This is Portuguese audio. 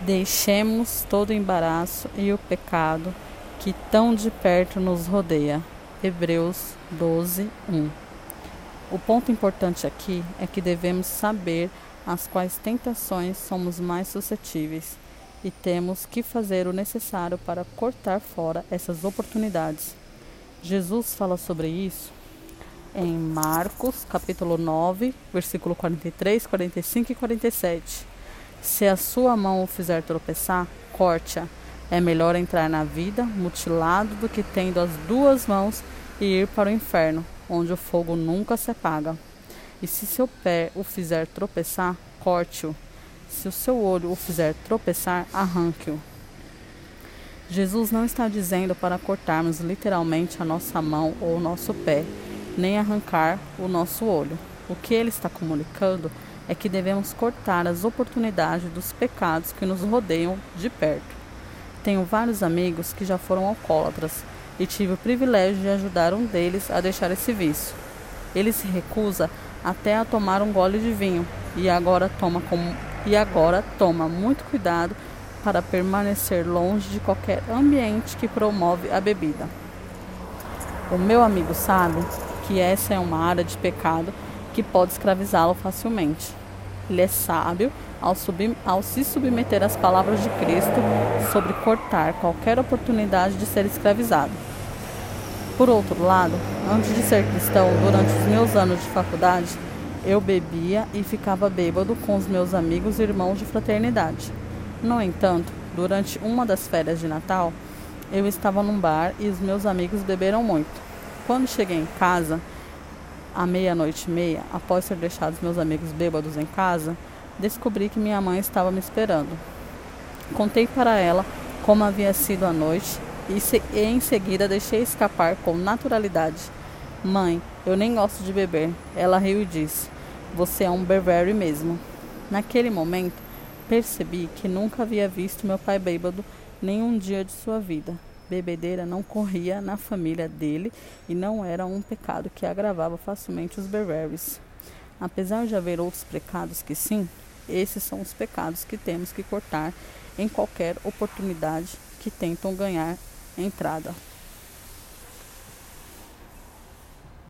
Deixemos todo o embaraço e o pecado que tão de perto nos rodeia. Hebreus 12, 1. O ponto importante aqui é que devemos saber às quais tentações somos mais suscetíveis e temos que fazer o necessário para cortar fora essas oportunidades. Jesus fala sobre isso em Marcos, capítulo 9, versículo 43, 45 e 47. Se a sua mão o fizer tropeçar, corte-a. É melhor entrar na vida mutilado do que tendo as duas mãos e ir para o inferno, onde o fogo nunca se apaga. E se seu pé o fizer tropeçar, corte-o. Se o seu olho o fizer tropeçar, arranque-o. Jesus não está dizendo para cortarmos literalmente a nossa mão ou o nosso pé, nem arrancar o nosso olho. O que ele está comunicando é que devemos cortar as oportunidades dos pecados que nos rodeiam de perto. Tenho vários amigos que já foram alcoólatras e tive o privilégio de ajudar um deles a deixar esse vício. Ele se recusa até a tomar um gole de vinho e agora toma e agora toma muito cuidado para permanecer longe de qualquer ambiente que promove a bebida. O meu amigo sabe que essa é uma área de pecado que pode escravizá-lo facilmente. Ele é sábio ao, sub, ao se submeter às palavras de Cristo sobre cortar qualquer oportunidade de ser escravizado. Por outro lado, antes de ser cristão, durante os meus anos de faculdade, eu bebia e ficava bêbado com os meus amigos e irmãos de fraternidade. No entanto, durante uma das férias de Natal, eu estava num bar e os meus amigos beberam muito. Quando cheguei em casa, à meia-noite e meia, após ter deixado meus amigos bêbados em casa, descobri que minha mãe estava me esperando. Contei para ela como havia sido a noite e, se, e em seguida deixei escapar com naturalidade. Mãe, eu nem gosto de beber. Ela riu e disse: Você é um berberry mesmo. Naquele momento, percebi que nunca havia visto meu pai bêbado nenhum dia de sua vida. Bebedeira não corria na família dele e não era um pecado que agravava facilmente os berberries. Apesar de haver outros pecados que sim, esses são os pecados que temos que cortar em qualquer oportunidade que tentam ganhar entrada.